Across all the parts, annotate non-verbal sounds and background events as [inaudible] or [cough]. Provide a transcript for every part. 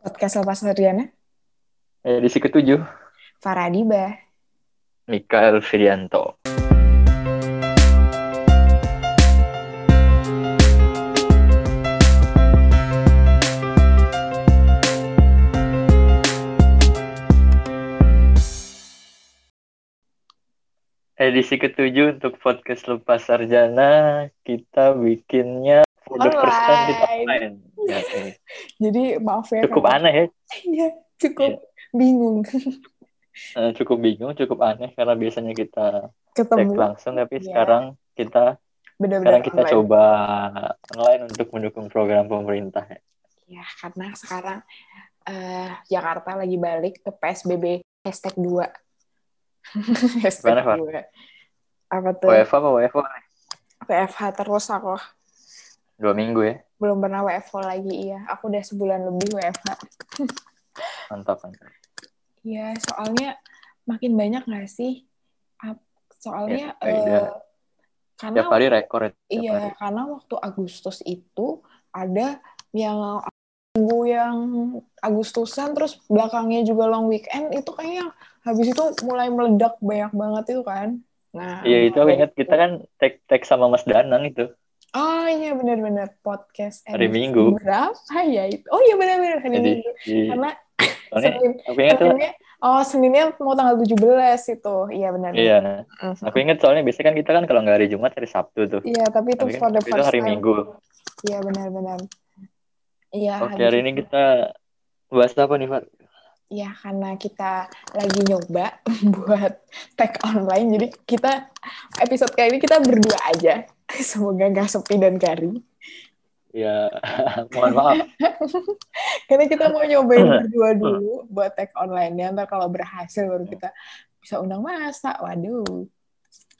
Podcast Lepas Sarjana, Edisi ketujuh, Faradiba. Mikael Firianto. Edisi ketujuh untuk podcast Lepas Sarjana, kita bikinnya for the first time kita Online. online. Ya, [laughs] Jadi maaf ya. cukup aneh ya, Iya, cukup bingung [laughs] Eh, cukup bingung, cukup aneh karena biasanya kita ketemu. langsung, tapi Iya. sekarang kita Benar-benar sekarang kita online. coba online untuk mendukung program pemerintah. Ya, karena sekarang eh, Jakarta lagi balik ke PSBB hashtag 2. [laughs] hashtag Gimana? 2. Apa tuh? WFA apa WFO? WFH terus aku. Dua minggu ya, Belum pernah WFH lagi, iya. Aku udah sebulan lebih WFH. mantap mantap. Iya, soalnya makin banyak nggak sih? Soalnya Ya, karena Tiap hari rekor ya. tiap hari. Iya, karena waktu Agustus itu ada yang minggu yang Agustusan terus belakangnya juga long weekend itu kayaknya habis itu mulai meledak banyak banget itu kan. Nah, Iya itu aku ingat kita kan tag tag sama Mas Danang itu Oh iya benar-benar podcast Hari Minggu. Berapa ya itu? Oh iya benar-benar hari Jadi Minggu. Karena soalnya [laughs] Senin, aku ingat tuh Seninnya Oh, Seninnya mau tanggal 17 itu. Iya benar. iya Mhm. aku ingat soalnya biasanya kan kita kan kalau nggak hari Jumat hari Sabtu tuh Iya, tapi itu tapi for kan the itu first hari time. Minggu Iya benar-benar. Iya. oke habis hari ini itu- kita bahas apa nih Far? Ya, karena kita lagi nyoba [laughs] buat tag online, jadi kita episode kali ini kita berdua aja. [laughs] Semoga nggak sepi dan garing. ya [laughs] mohon maaf Karena kita mau nyobain berdua dulu buat tag online-nya. Ntar kalau berhasil baru kita bisa undang masa. Waduh.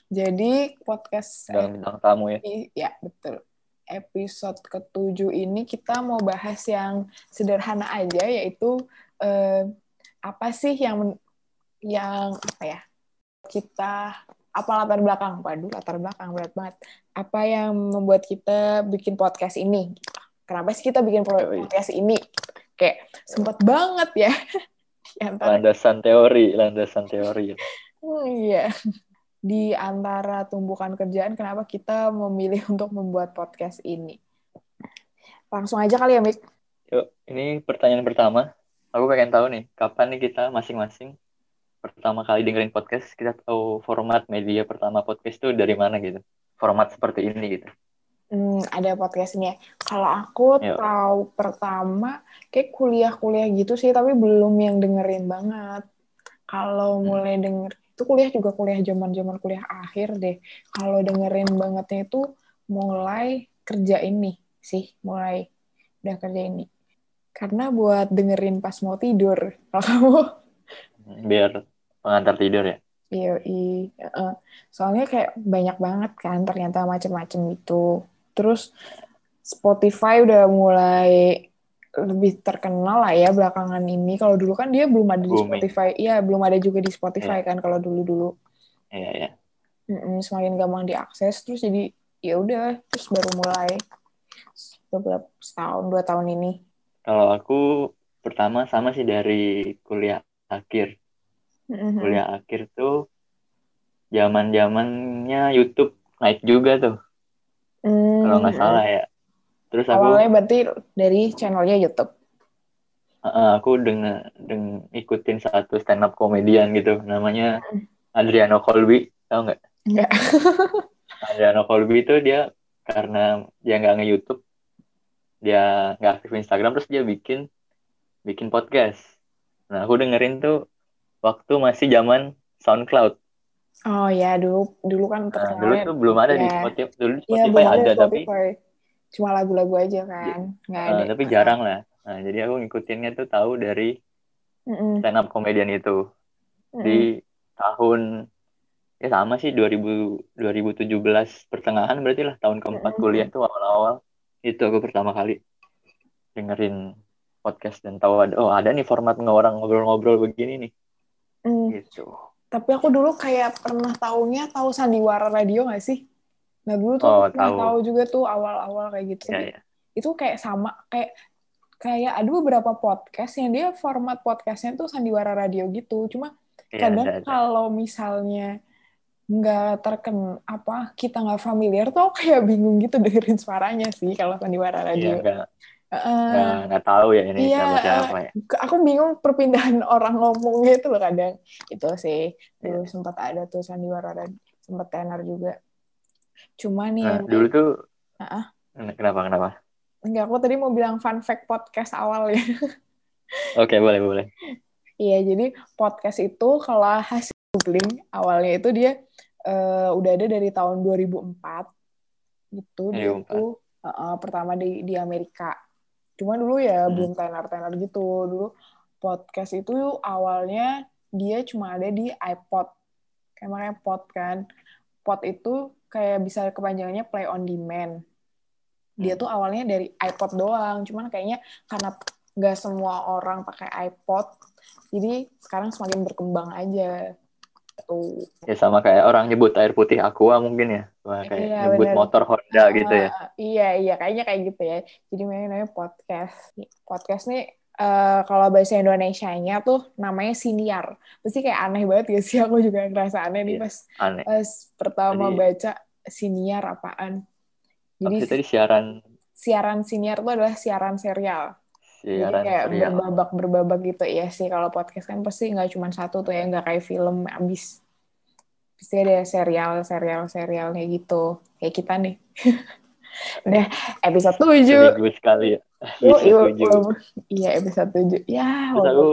Jadi podcast dan bintang tamu ya ya betul. Episode ketujuh ini kita mau bahas yang sederhana aja, yaitu eh, apa sih yang yang apa ya kita apa latar belakang? Waduh latar belakang berat banget. Apa yang membuat kita bikin podcast ini? Kenapa sih kita bikin podcast ini? Kayak sempat banget ya. [laughs] Landasan teori landasan teori. Hmm, iya. Di antara tumbukan kerjaan kenapa kita memilih [laughs] untuk membuat podcast ini? Langsung aja kali ya Mik. Yuk ini pertanyaan pertama aku pengen tahu nih kapan nih kita masing-masing pertama kali dengerin podcast kita tahu format media pertama podcast itu dari mana gitu format seperti ini gitu Hmm, ada podcast ini ya. Kalau aku Yuk. tahu pertama kayak kuliah-kuliah gitu sih, tapi belum yang dengerin banget. Kalau Hmm. mulai denger itu kuliah juga kuliah zaman-zaman kuliah akhir deh. Kalau dengerin bangetnya itu mulai kerja ini sih, mulai udah kerja ini. Karena buat dengerin pas mau tidur. Kalau kamu biar pengantar tidur ya Iya, iya. Soalnya kayak banyak banget kan ternyata macam-macam itu. Terus Spotify udah mulai lebih terkenal lah ya belakangan ini. Kalau dulu kan dia belum ada di Booming. Spotify. Iya, belum ada juga di Spotify kan kalau dulu-dulu. iya iya Mm-mm, semakin gampang diakses terus jadi ya udah terus baru mulai beberapa setahun dua tahun ini. Kalau aku pertama sama sih dari kuliah akhir. Mm-mm. Kuliah akhir tuh zaman zamannya YouTube naik juga tuh, Hmm, kalau nggak salah ya. Terus aku Awalnya berarti dari channelnya YouTube. uh, aku denger deng ikutin satu stand up komedian gitu, namanya Adriano Colby, tau nggak? Enggak. [laughs] Adriano Colby itu dia karena dia nggak nge-YouTube, dia nggak aktif Instagram, terus dia bikin bikin podcast. Nah, aku dengerin tuh waktu masih zaman SoundCloud. Oh ya, dulu dulu kan Nah, dulu terkenalnya tuh belum ada di ya. Spotify. Dulu di Iya, Spotify belum ada, ada tapi. Cuma lagu-lagu aja kan, nggak eh, ada. tapi jarang lah. Nah, jadi aku ngikutinnya tuh tahu dari Mm-mm, stand up komedian itu mm-mm. di tahun ya sama sih 2000 2017 pertengahan berarti lah tahun keempat Mm-mm. kuliah tuh awal-awal itu aku pertama kali dengerin podcast dan tahu ada oh ada nih format orang ngobrol-ngobrol begini nih Mm. gitu. Tapi aku dulu kayak pernah taunya tahu sandiwara radio nggak sih? Nah dulu tuh Oh, aku tahu. tahu juga tuh awal-awal kayak gitu. Tapi ya. Itu kayak sama kayak kayak ada beberapa podcast yang dia format podcastnya tuh sandiwara radio gitu cuma Iya, kadang ada, ada. kalau misalnya nggak terken apa kita nggak familiar tuh aku kayak bingung gitu dengerin suaranya sih kalau sandiwara Iya, radio nggak Heeh. nggak nggak tahu ya ini Iya, siapa siapa ya. aku bingung perpindahan [laughs] orang ngomongnya itu loh kadang itu sih dulu Iya. sempat ada tuh sandiwara radio sempat tenar juga cuma nih Nah, dulu tuh Heeh. kenapa kenapa? enggak aku tadi mau bilang fun fact podcast awal ya [laughs] Oke, boleh boleh. Iya, jadi podcast itu kalau hasil googling awalnya itu dia eh, udah ada dari tahun 2004 gitu. Dia 2004. itu eh, eh, pertama di di Amerika. Cuma dulu ya Hmm. belum tenar-tenar gitu. Dulu podcast itu awalnya dia cuma ada di iPod. Kayak makanya pod kan. Pod itu kayak bisa kepanjangannya play on demand. Dia Hmm. tuh awalnya dari iPod doang. Cuman kayaknya karena nggak semua orang pakai iPod, jadi sekarang semakin berkembang aja. Tuh. Ya sama kayak orang nyebut air putih Aqua mungkin ya. Wah, kayak Iya, nyebut benar. motor Honda gitu ya. Ah, iya, iya, kayaknya kayak gitu ya. Jadi namanya, podcast. Podcast nih, eh, kalau bahasa Indonesia-nya tuh namanya siniar. Pasti kayak aneh banget gak sih? [laughs] Aku juga ngerasa aneh nih Iya. pas, Aneh. pas pertama Jadi- baca siniar apaan. Jadi tadi siaran siaran siniar tuh adalah siaran serial. Jadi siaran kayak serial. berbabak-berbabak gitu ya sih. Kalau podcast kan pasti nggak cuma satu tuh ya, nggak kayak film abis. Pasti ada serial, serial, serialnya gitu. Kayak kita nih. [laughs] Udah episode 7. Seminggu sekali ya. Tujuh. Iya, episode 7. Ya, Terus aku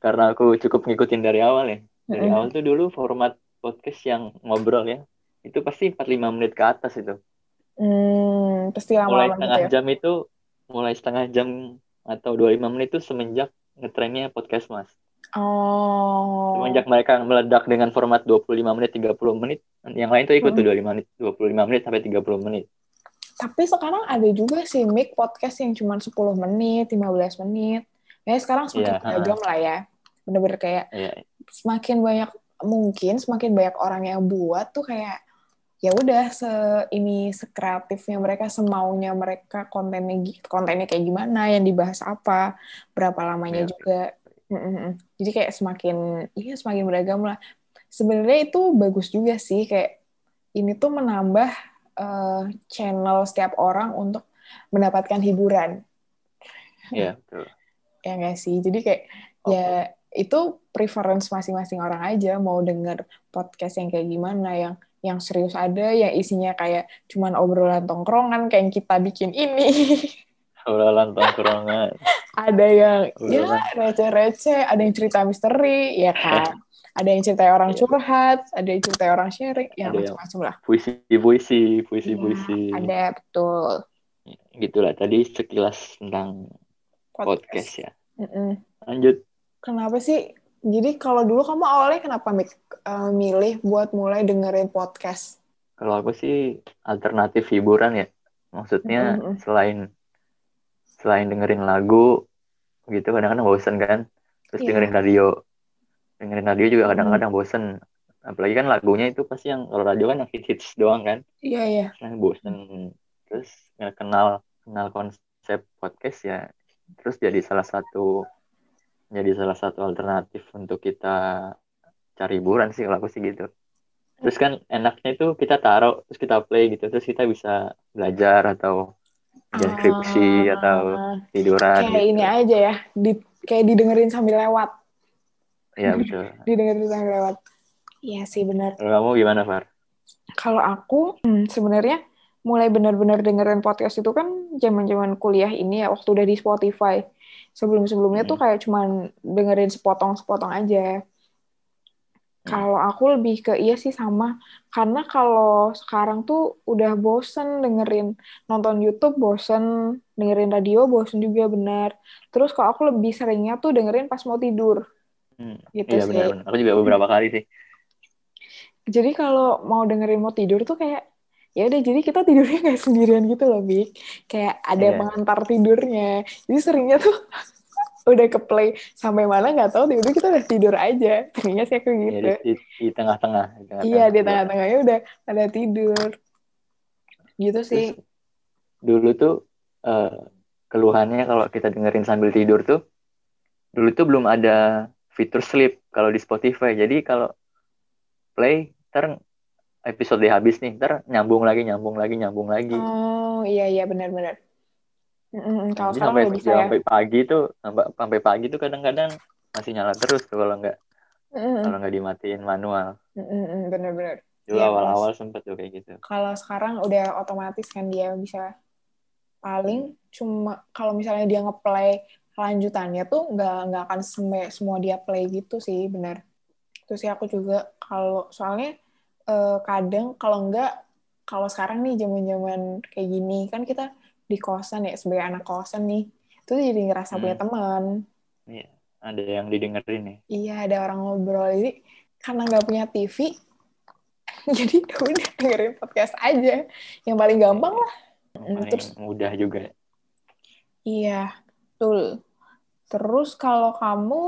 karena aku cukup ngikutin dari awal ya. Dari Mm-mm. awal tuh dulu format podcast yang ngobrol ya. Itu pasti 45 menit ke atas itu. Hmm, pasti Mulai lama-lama gitu setengah ya. jam itu mulai setengah jam atau 25 menit itu semenjak ngetrennya podcast Mas. Oh. Semenjak mereka meledak dengan format 25 menit 30 menit, yang lain tuh ikut tuh Mm. 25 menit, 25 menit sampai 30 menit. Tapi sekarang ada juga sih mic podcast yang cuma 10 menit, 15 menit. Ya sekarang semakin Iya, beragam lah ya. Bener-bener kayak Iya, semakin banyak mungkin semakin banyak orang yang buat tuh kayak ya udah se ini sekreatifnya mereka semaunya mereka kontennya kontennya kayak gimana yang dibahas apa berapa lamanya Iya. juga Mm-mm. jadi kayak semakin iya semakin beragam lah sebenarnya itu bagus juga sih kayak ini tuh menambah eh, channel setiap orang untuk mendapatkan hiburan iya betul. ya nggak sih jadi kayak Oke. ya itu preference masing-masing orang aja mau denger podcast yang kayak gimana yang yang serius ada yang isinya kayak cuman obrolan tongkrongan kayak yang kita bikin ini [laughs] Obrolan tongkrongan. ada yang ya receh-receh ada yang cerita misteri ya kan [laughs] ada yang cerita orang Iya. curhat ada yang cerita orang sharing ya macam-macam lah Puisi-puisi, Iya, puisi-puisi. ada betul Gitulah tadi sekilas tentang podcast ya. Mm-mm. Lanjut. Kenapa sih? Jadi kalau dulu kamu awalnya kenapa Mik, eh, milih buat mulai dengerin podcast? Kalau aku sih alternatif hiburan ya. Maksudnya Mm-mm. selain selain dengerin lagu gitu kadang-kadang bosen kan. Terus Iya. dengerin radio. Dengerin radio juga kadang-kadang bosen. Apalagi kan lagunya itu pasti yang kalau radio kan yang hits-hits doang kan. Iya iya. Nah, bosen. Terus kenal kenal konsep podcast ya. Terus jadi salah satu jadi salah satu alternatif untuk kita cari hiburan sih kalau aku sih gitu. Terus kan enaknya itu kita taruh terus kita play gitu terus kita bisa belajar atau kerjain skripsi Ah, atau tiduran kayak gitu. ini aja ya, di, kayak didengerin sambil lewat, Iya betul. [laughs] didengerin sambil lewat. Iya sih benar. Kalau kamu gimana Far? Kalau aku hmm, sebenarnya mulai benar-benar dengerin podcast itu kan zaman-zaman kuliah ini ya waktu udah di Spotify. Sebelum-sebelumnya tuh Hmm. kayak cuman dengerin sepotong-sepotong aja. Kalau aku lebih ke iya sih sama karena kalau sekarang tuh udah bosen dengerin nonton YouTube bosen dengerin radio bosen juga benar terus kalau aku lebih seringnya tuh dengerin pas mau tidur Hmm, gitu Iya sih benar-benar. Aku juga beberapa kali sih. jadi kalau mau dengerin mau tidur tuh kayak ya udah jadi kita tidurnya kayak sendirian gitu loh Bik kayak ada Iya. pengantar tidurnya jadi seringnya tuh [laughs] udah ke play sampai mana nggak tahu tiba-tiba kita udah tidur aja seringnya sih aku Iya, gitu di, di, di tengah-tengah. di tengah-tengah. iya di tengah-tengahnya udah ada tidur gitu sih Terus dulu tuh eh, keluhannya kalau kita dengerin sambil tidur tuh dulu tuh belum ada fitur sleep kalau di Spotify. Jadi kalau play ter episode habis nih, ntar nyambung lagi, nyambung lagi, nyambung lagi. Oh iya iya benar-benar. Mm, kalau Jadi sekarang sampai bisa ya. sampai pagi tuh sampai sampai pagi tuh kadang-kadang masih nyala terus tuh kalau nggak Mm, kalau nggak dimatiin manual. mm, Benar-benar. Dulu Iya, awal-awal sempet tuh kayak gitu. Kalau sekarang udah otomatis kan dia bisa paling cuma kalau misalnya dia ngeplay lanjutannya tuh nggak nggak akan semua semua dia play gitu sih benar. Terus sih aku juga kalau soalnya eh, kadang kalau nggak kalau sekarang nih zaman-zaman kayak gini kan kita di kosan ya sebagai anak kosan nih itu jadi ngerasa Hmm. punya teman. Iya, ada yang didengerin nih. Iya ada orang ngobrol jadi karena nggak punya TV [laughs] jadi ya udah dengerin podcast aja yang paling gampang lah. Yang paling terus- mudah juga. Iya, betul. Terus kalau kamu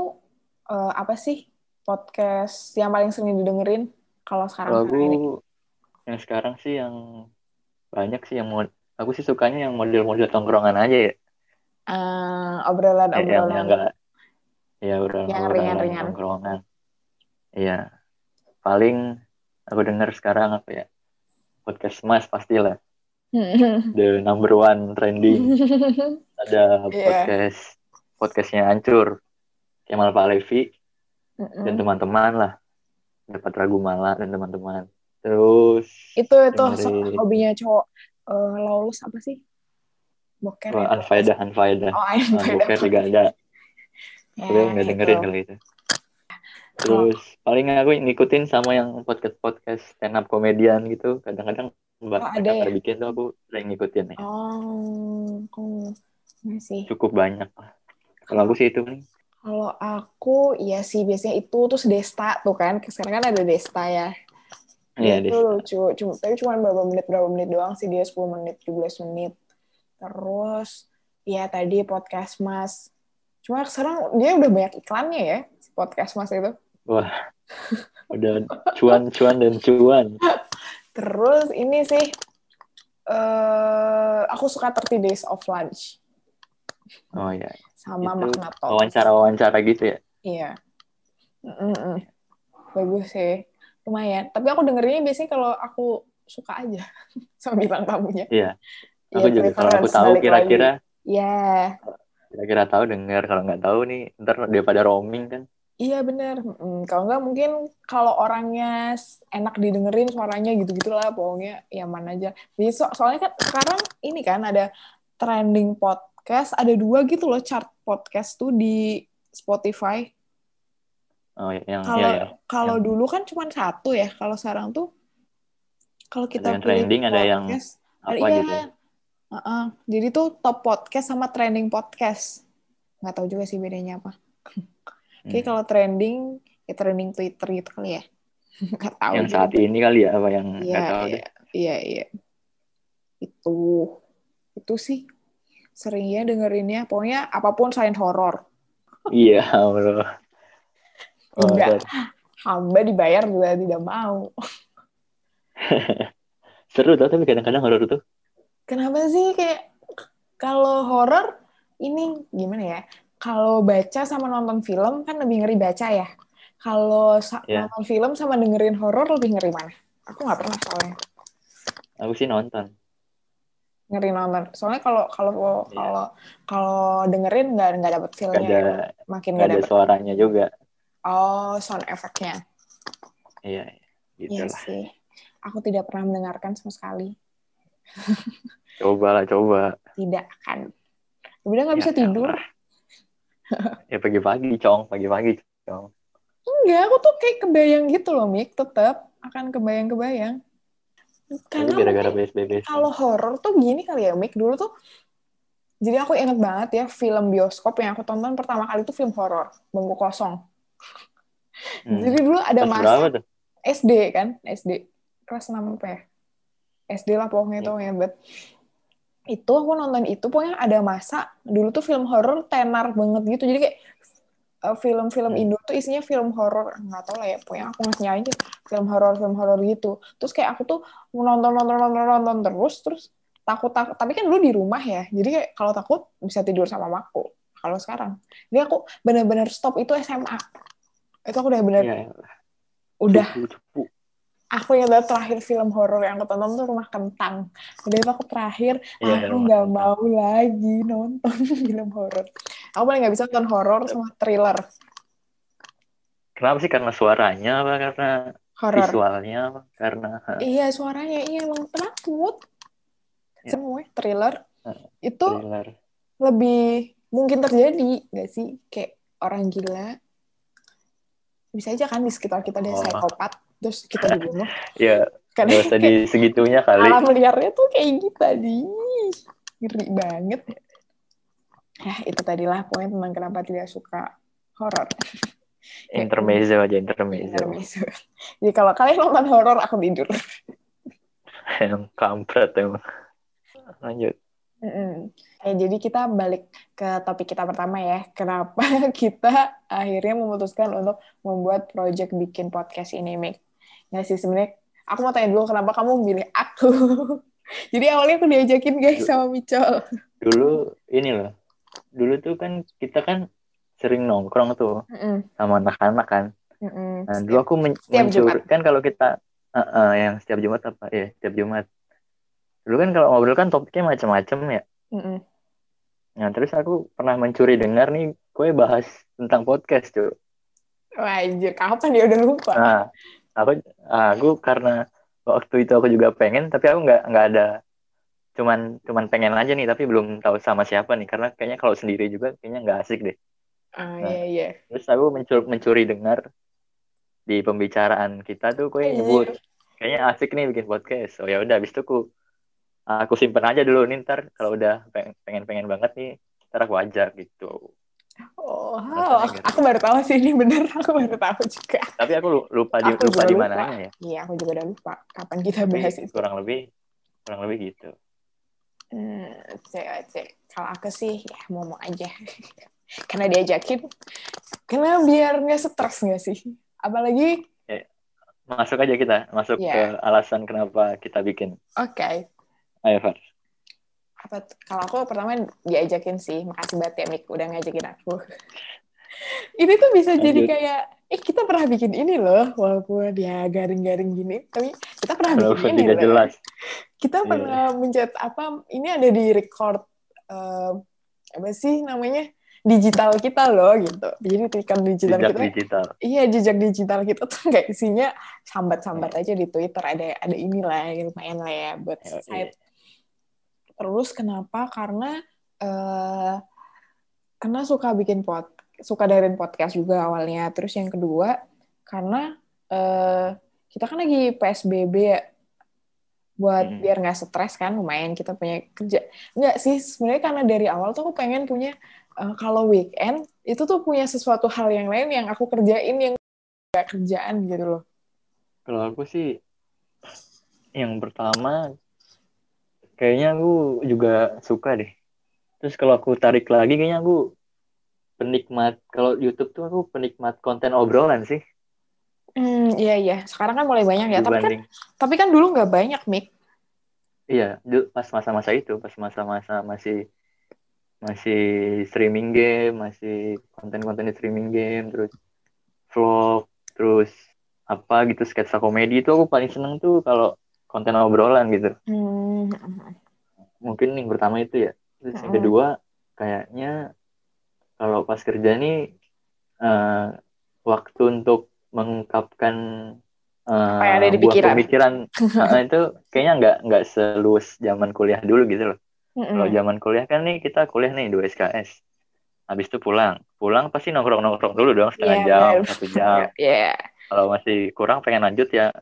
eh, apa sih podcast yang paling sering didengerin kalau sekarang Kalau sekarang ini? yang sekarang sih yang banyak sih yang mod aku sih sukanya yang model-model tongkrongan aja ya. Eh, Eh, yang obrolan-obrolan. yang enggak ya udah Yang ringan-ringan. tongkrongan. Iya. Paling aku dengar sekarang apa ya? Podcast Mas pastilah. The number one trending. [laughs] Ada Iya. podcast podcastnya hancur. Kemal Palevi Mm-mm. dan teman-teman lah. Dapat Ragu Mala dan teman-teman. Terus itu itu hobinya cowok eh, lawless apa sih? Boker. Ya? Anfaedah, Anfaedah. Oh, Nah, Anfaedah. Boker juga ada. Ya, Gue nggak itu. dengerin kali itu. Terus paling aku ngikutin sama yang podcast-podcast stand up komedian gitu. Kadang-kadang mbak Oh, ada ya? bikin tuh aku sering ngikutin ya. Oh, oh, masih. Cukup banyak lah. Kalau aku sih itu nih. Kalau aku, ya sih biasanya itu terus Desta tuh kan. Sekarang kan ada Desta ya. Iya, itu lucu. Cuma, tapi cuma berapa menit berapa menit doang sih dia 10 menit, 17 menit. Terus ya tadi podcast Mas. Cuma sekarang dia udah banyak iklannya ya, si podcast Mas itu. Wah, udah cuan-cuan dan cuan. Terus ini sih eh aku suka 30 Days of Lunch Oh iya. Sama Itu Magnato. Wawancara-wawancara gitu ya. Iya. Mm-mm. Bagus sih. Lumayan. Tapi aku dengerinnya biasanya kalau aku suka aja [laughs] sama bintang tamunya. Iya. Aku Iya, juga kalau aku tahu kira-kira. Iya. kira-kira tahu denger kalau nggak tahu nih ntar dia pada roaming kan. Iya bener. Mm, kalau nggak mungkin kalau orangnya enak didengerin suaranya gitu-gitu lah pokoknya ya mana aja. Jadi so- soalnya kan sekarang ini kan ada trending podcast, ada dua gitu loh chart podcast tuh di Spotify. Oh iya, yang Kalau iya ya. kalau Yang- dulu kan cuma satu ya, kalau sekarang tuh kalau kita yang pilih trending, ada yang podcast, Apa iya. gitu. Heeh. Jadi tuh top podcast sama trending podcast. Nggak tahu juga sih bedanya apa. [laughs] Oke, Hmm. kalau trending, ya trending Twitter gitu kali ya. [laughs] Nggak tahu. Yang saat ini kali ya apa yang Iya, nggak tahu deh. iya, iya, iya. Itu, itu sih sering ya dengerinnya. Pokoknya apa pun selain horor. Iya, bro. Enggak. Hamba dibayar juga tidak mau. [laughs] Seru tau tapi kadang-kadang horor tuh. Kenapa sih kayak kalau horor ini gimana ya? Kalau baca sama nonton film kan lebih ngeri baca ya. Kalau Iya. nonton film sama dengerin horor lebih ngeri mana? Aku nggak pernah soalnya Aku sih nonton. Ngeri nonton. Soalnya kalau kalau Iya. kalau kalau dengerin nggak nggak dapet Gak feelnya, ada ya. makin gak nggak ada dapet. suaranya juga. Oh, sound effect-nya. Iya, gitu Iya lah. sih. Aku tidak pernah mendengarkan sama sekali. [laughs] Coba lah, coba. Tidak kan. Udah nggak Ya, bisa tidur. elah. ya pagi-pagi, Cong. Pagi-pagi, Cong. Enggak, aku tuh kayak kebayang gitu loh, Mik. Tetap akan kebayang-kebayang. Karena gara-gara PSBB. kalau horor tuh gini kali ya, Mik. Dulu tuh, jadi aku inget banget ya, film bioskop yang aku tonton pertama kali itu film horor, Bangku Kosong. Hmm. Jadi dulu ada tuh? SD kan, SD. Kelas 6 apa ya? SD lah pokoknya itu Iya. hebat. Itu aku nonton itu pokoknya ada masa dulu tuh film horor tenar banget gitu. Jadi kayak film-film Hmm. Indo tuh isinya film horor nggak tau lah ya pokoknya aku ngasih aja film horor film horor gitu terus kayak aku tuh nonton nonton nonton nonton terus terus takut takut tapi kan dulu di rumah ya jadi kayak kalau takut bisa tidur sama mamaku kalau sekarang jadi aku benar-benar stop itu SMA itu aku udah benar Iya, udah cupu, cupu. Aku yang terakhir film horor yang aku tonton tuh Rumah Kentang. Udah itu aku terakhir, Iya, aku nggak mau lagi nonton [laughs] film horor. Aku paling nggak bisa nonton horor sama thriller Kenapa sih? Karena suaranya apa? Karena horor. visualnya apa? Karena Iya suaranya iya emang penakut. Ya. Semua thriller Heeh, itu thriller. lebih mungkin terjadi nggak sih kayak orang gila bisa aja kan di sekitar kita ada Oh. psikopat terus kita dibunuh [laughs] Ya, kan nggak usah [laughs] di segitunya kali. alam liarnya tuh kayak gitu tadi ngeri banget ya itu tadilah poin tentang kenapa tidak suka horor [laughs] Intermezzo aja, intermezzo. Intermezzo. jadi kalau kalian nonton horor aku tidur Yang kampret emang. Lanjut. Mm-mm. Eh, jadi kita balik ke topik kita pertama ya. Kenapa [laughs] kita akhirnya memutuskan untuk membuat project bikin podcast ini, Mik? Nggak sih, sebenarnya aku mau tanya dulu kenapa kamu memilih aku. [laughs] jadi awalnya aku diajakin guys sama Micol. Dulu ini loh. Dulu tuh kan kita kan sering nongkrong tuh Mm-mm. sama anak-anak kan. Mm-mm. Nah, dulu aku men- mencuri kan kalau kita eh, eh, yang setiap Jumat apa ya, setiap Jumat. Dulu kan kalau ngobrol kan topiknya macam-macam ya. Mm-mm. Nah, terus aku pernah mencuri dengar nih, gue bahas tentang podcast, cuy. Wah, anjir, kapan dia udah lupa? Nah, aku aku karena waktu itu aku juga pengen, tapi aku nggak nggak ada cuman cuman pengen aja nih, tapi belum tahu sama siapa nih, karena kayaknya kalau sendiri juga kayaknya nggak asik deh. Ah, Nah. iya, iya. Terus aku mencuri, mencuri dengar di pembicaraan kita tuh, gue nyebut kayaknya asik nih bikin podcast. Oh ya udah, habis itu aku aku simpen aja dulu nih ntar kalau udah pengen pengen banget nih, ntar aku ajak gitu. Oh, Rasanya aku, aku baru tahu sih ini bener. Aku baru tahu juga. Tapi aku lu- lupa di Aku lupa di mananya ya. Iya, aku juga udah lupa kapan kita Tapi bahas itu. kurang lebih kurang lebih gitu. Hmm. Kalau aku sih ya ngomong aja. [laughs] Karena diajakin. Karena biar nggak stres nggak sih? Apalagi, Masuk aja kita, masuk Iya. ke alasan kenapa kita bikin. oke. Ayo, Far. Apa, kalau aku pertama diajakin sih. Makasih banget ya, Mik. Udah ngajakin aku. [laughs] ini tuh bisa jadi Lanjut. kayak, eh kita pernah bikin ini loh. Walaupun dia garing-garing gini. Tapi kita pernah bikin Walaupun ini loh. jelas. Kita Iya. pernah mencet apa, ini ada di record, eh, apa sih namanya? digital kita loh gitu. Jadi tikan digital Jejak kita digital. Iya jejak digital kita tuh kayak isinya sambat-sambat aja di Twitter ada ada inilah ya, lumayan lah ya buat Ya, site. Terus kenapa? Karena eh karena suka bikin pod suka dengerin podcast juga awalnya. Terus yang kedua karena eh kita kan lagi PSBB ya buat Hmm. biar nggak stres kan lumayan kita punya kerja nggak sih sebenarnya karena dari awal tuh aku pengen punya eh, kalau weekend itu tuh punya sesuatu hal yang lain yang aku kerjain yang nggak kerjaan gitu loh Kalau aku sih yang pertama kayaknya aku juga suka deh. Terus kalau aku tarik lagi kayaknya aku penikmat kalau YouTube tuh aku penikmat konten obrolan sih. Hmm iya iya. Sekarang kan mulai banyak ya. Tapi kan tapi kan dulu nggak banyak Mik. Iya pas masa-masa itu pas masa-masa masih masih streaming game masih konten-konten di streaming game terus vlog terus apa gitu sketsa komedi itu aku paling seneng tuh kalau konten obrolan gitu. Hmm. mungkin yang pertama itu ya. Terus yang kedua kayaknya kalau pas kerja nih eh, waktu untuk mengungkapkan eh, Apa yang ada di buah pikiran. pemikiran [laughs] eh, itu kayaknya nggak nggak seluas zaman kuliah dulu gitu loh. Mm-mm. kalau zaman kuliah kan nih kita kuliah nih dua SKS habis itu pulang. Pulang pasti nongkrong nongkrong dulu dong setengah Iya, jam satu jam. [laughs] Iya, kalau masih kurang pengen lanjut ya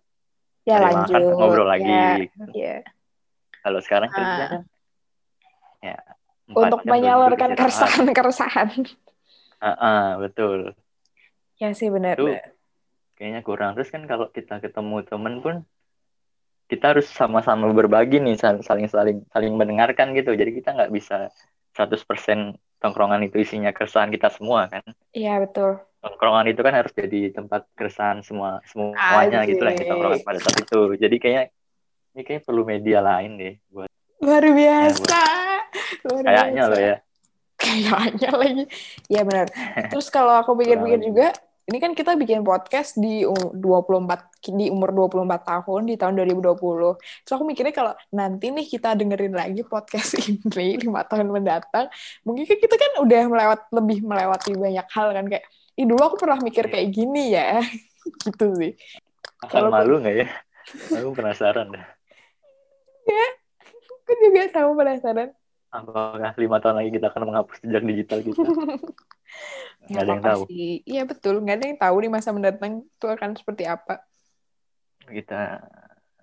ya cari lanjut. makan ngobrol lagi Ya, iya. kalau sekarang kerja Ah. kan ya Untuk menyalurkan keresahan-keresahan. Ah, ah, betul. Ya sih benar. Itu kayaknya kurang. Terus kan kalau kita ketemu temen pun kita harus sama-sama berbagi nih sal- saling saling saling mendengarkan gitu. Jadi kita nggak bisa 100% tongkrongan itu isinya keresahan kita semua kan. Iya betul. Tongkrongan itu kan harus jadi tempat keresahan semua semuanya Asik. gitu lah yang kita tongkrongan pada saat itu. Jadi kayaknya ini kayak perlu media lain deh buat Luar biasa. Luar Kayaknya biasa. loh ya. Kayaknya lagi. Iya benar. [laughs] Terus kalau aku pikir-pikir juga, ini kan kita bikin podcast di um- 24 di umur 24 tahun di tahun 2020. Terus aku mikirnya kalau nanti nih kita dengerin lagi podcast [laughs] ini lima tahun mendatang, mungkin kan kita kan udah melewat lebih melewati banyak hal kan kayak, ih dulu aku pernah mikir Iya. kayak gini ya, [laughs] gitu sih. Kalau- malu nggak ya? Aku penasaran dah. Aku juga sama penasaran. Apakah lima tahun lagi kita akan menghapus jejak digital kita? [laughs] Nggak ada yang tahu. Iya betul, nggak ada yang tahu di masa mendatang itu akan seperti apa. Kita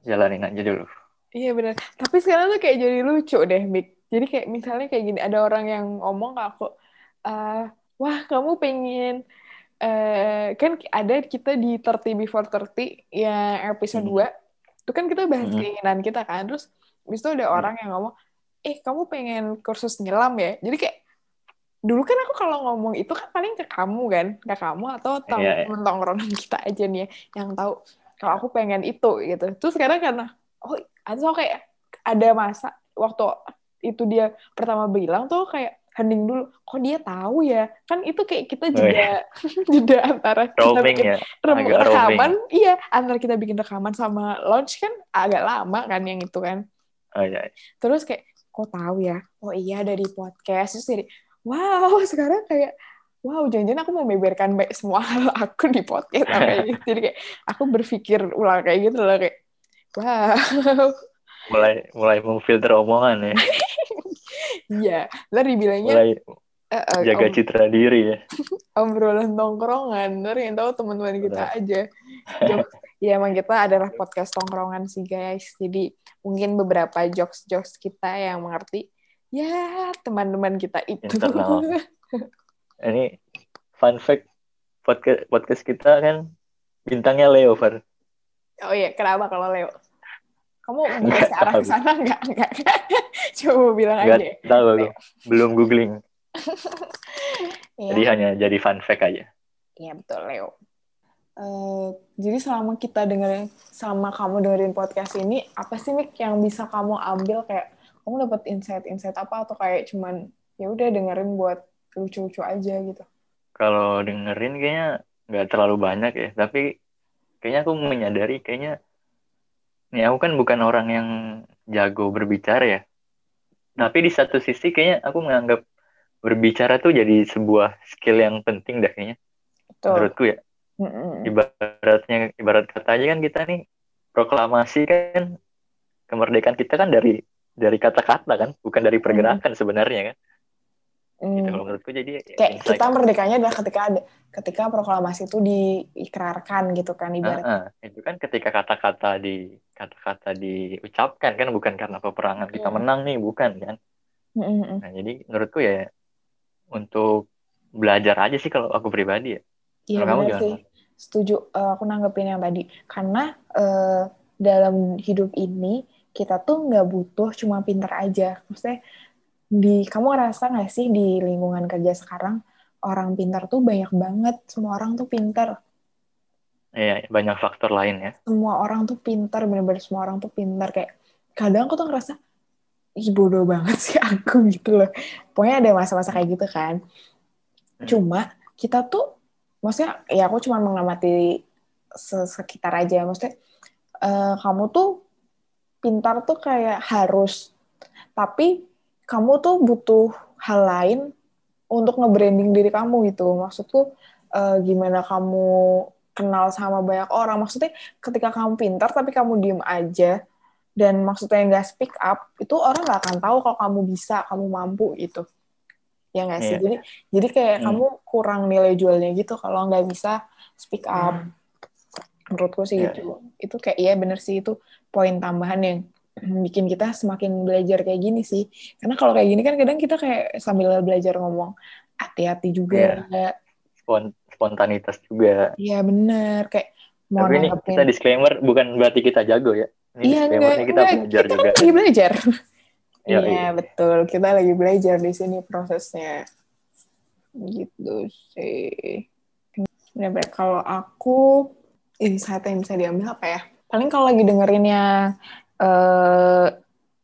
jalanin aja dulu. Iya benar. Tapi sekarang tuh kayak jadi lucu deh, Mik. Jadi kayak misalnya kayak gini, ada orang yang ngomong ke aku, "Eh, wah kamu pengen, eh kan ada kita di 30 Before 30 yang episode Hmm. 2, itu kan kita bahas Hmm. keinginan kita kan, terus habis itu ada Hmm. orang yang ngomong, eh kamu pengen kursus nyelam ya? Jadi kayak, dulu kan aku kalau ngomong itu kan paling ke kamu kan, ke kamu atau Iya, iya. temen tongkrongan kita aja nih ya, yang tahu kalau aku pengen itu gitu. Terus sekarang karena oh atau kayak ada masa waktu itu dia pertama bilang tuh kayak hening dulu kok dia tahu ya kan itu kayak kita Oh, jeda [laughs] jeda antara kita Roaming bikin ya. rem- agak rekaman iya antara kita bikin rekaman sama launch kan agak lama kan yang itu kan Oh, iya. terus kayak kok tahu ya oh iya dari podcast terus jadi wow [laughs] sekarang kayak wow jangan-jangan aku mau membeberkan baik semua hal [laughs] aku di podcast apa gitu [laughs] jadi kayak aku berpikir ulang kayak gitu loh kayak wow Mulai mulai memfilter omongan ya. iya ntar dibilangnya Mulai eh, eh, jaga om- citra diri ya. obrolan tongkrongan ntar yang tahu teman-teman kita aja Jokes. ya emang kita adalah podcast tongkrongan sih guys jadi mungkin beberapa jokes-jokes kita yang mengerti ya teman-teman kita itu Internal. [laughs] Ini fun fact podcast podcast kita kan bintangnya Leo, Far. oh iya kenapa kalau Leo kamu Nggak arah ke sana nggak nggak [laughs] coba bilang Nggak aja tahu aku. Belum googling. [laughs] Jadi hanya jadi fun fact aja. Iya betul Leo. Eh, jadi selama kita dengerin, selama kamu dengerin podcast ini, apa sih Mik yang bisa kamu ambil kayak kamu dapat insight-insight apa atau kayak cuman ya udah dengerin buat lucu-lucu aja gitu. Kalau dengerin kayaknya nggak terlalu banyak ya. Tapi kayaknya aku menyadari kayaknya nih aku kan bukan orang yang jago berbicara ya. Tapi di satu sisi kayaknya aku menganggap berbicara tuh jadi sebuah skill yang penting dah kayaknya. Betul. Menurutku ya. Ibaratnya ibarat kata aja kan kita nih proklamasi kan kemerdekaan kita kan dari dari kata-kata kan, bukan dari pergerakan sebenarnya kan. Mm. Gitu, kalau menurutku jadi ya, Kayak insight. kita merdekanya adalah ketika ada ketika proklamasi itu diikrarkan gitu kan ibarat. Heeh, itu kan ketika kata-kata di kata-kata diucapkan kan bukan karena peperangan kita Hmm. menang nih bukan kan Mm-mm. nah jadi menurutku ya untuk belajar aja sih kalau aku pribadi ya Iya kamu gimana? sih. Setuju. Eh, aku nanggepin yang tadi. Karena eh, dalam hidup ini kita tuh nggak butuh cuma pinter aja. Maksudnya di kamu ngerasa nggak sih di lingkungan kerja sekarang orang pintar tuh banyak banget. Semua orang tuh pintar. ya banyak faktor lain ya Semua orang tuh pintar. Bener-bener semua orang tuh pintar. Kayak kadang aku tuh ngerasa ih bodoh banget sih aku [laughs] gitu loh. Pokoknya ada masa-masa kayak gitu kan. Hmm. Cuma kita tuh maksudnya ya aku cuma mengamati se- sekitar aja maksudnya eh, kamu tuh pintar tuh kayak harus. Tapi kamu tuh butuh hal lain untuk nge-branding diri kamu gitu. Maksudku eh, gimana kamu kenal sama banyak orang. Maksudnya ketika kamu pintar tapi kamu diem aja dan maksudnya nggak speak up itu orang nggak akan tahu kalau kamu bisa kamu mampu gitu. Ya nggak sih? Iya. jadi jadi kayak Hmm. kamu kurang nilai jualnya gitu kalau nggak bisa speak up. Menurutku sih Iya, gitu. itu kayak iya bener sih itu poin tambahan yang bikin kita semakin belajar kayak gini sih. Karena kalau kayak gini kan kadang kita kayak sambil belajar ngomong hati-hati juga. Spon- spontanitas juga. Iya bener. Kayak mau tapi ini kita disclaimer bukan berarti kita jago ya. Ini iya disclaimer enggak, kita enggak, belajar kita juga. kan lagi belajar. [laughs] Iya, iya iya. betul. Kita lagi belajar di sini prosesnya. Gitu sih. Kalau aku insight yang bisa diambil apa ya paling kalau lagi dengerin yang eh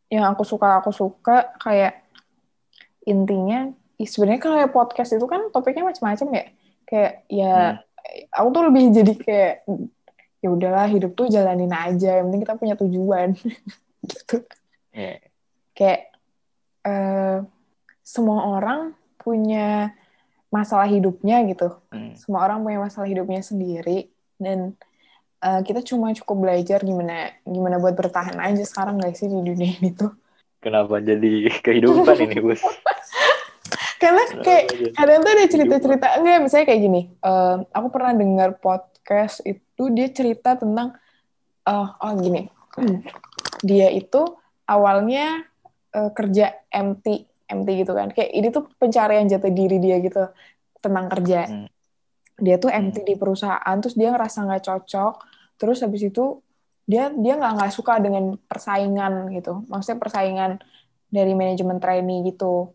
yang aku suka aku suka kayak intinya sebenarnya kalau podcast itu kan topiknya macam-macam ya kayak ya hmm. aku tuh lebih jadi kayak ya udahlah hidup tuh jalanin aja yang penting kita punya tujuan [laughs] gitu yeah. kayak uh, semua orang punya masalah hidupnya gitu. Hmm. Semua orang punya masalah hidupnya sendiri dan uh, kita cuma cukup belajar gimana gimana buat bertahan aja sekarang guys sih di dunia ini tuh. Kenapa jadi kehidupan ini, Bos? [laughs] Karena kayak kadang tuh ada cerita-cerita enggak misalnya kayak gini. Uh, aku pernah dengar podcast itu dia cerita tentang uh, oh gini. [clears throat] Dia itu awalnya uh, kerja MT MT gitu kan kayak ini tuh pencarian jati diri dia gitu tentang kerja hmm. dia tuh MT hmm. di perusahaan terus dia ngerasa nggak cocok terus habis itu dia dia nggak nggak suka dengan persaingan gitu. Maksudnya persaingan dari manajemen trainee gitu.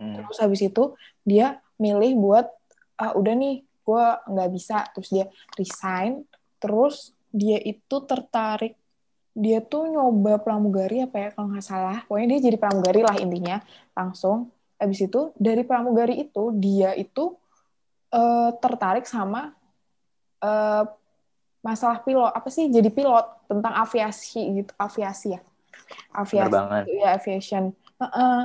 Hmm. terus habis itu dia milih buat ah udah nih gue nggak bisa. Terus dia resign. Terus dia itu tertarik. Dia tuh nyoba pramugari apa ya kalau nggak salah. Pokoknya dia jadi pramugari lah intinya langsung. Habis itu dari pramugari itu dia itu uh, tertarik sama uh, masalah pilot apa sih jadi pilot tentang aviasi gitu aviasi ya aviasi gitu, ya aviation uh -uh.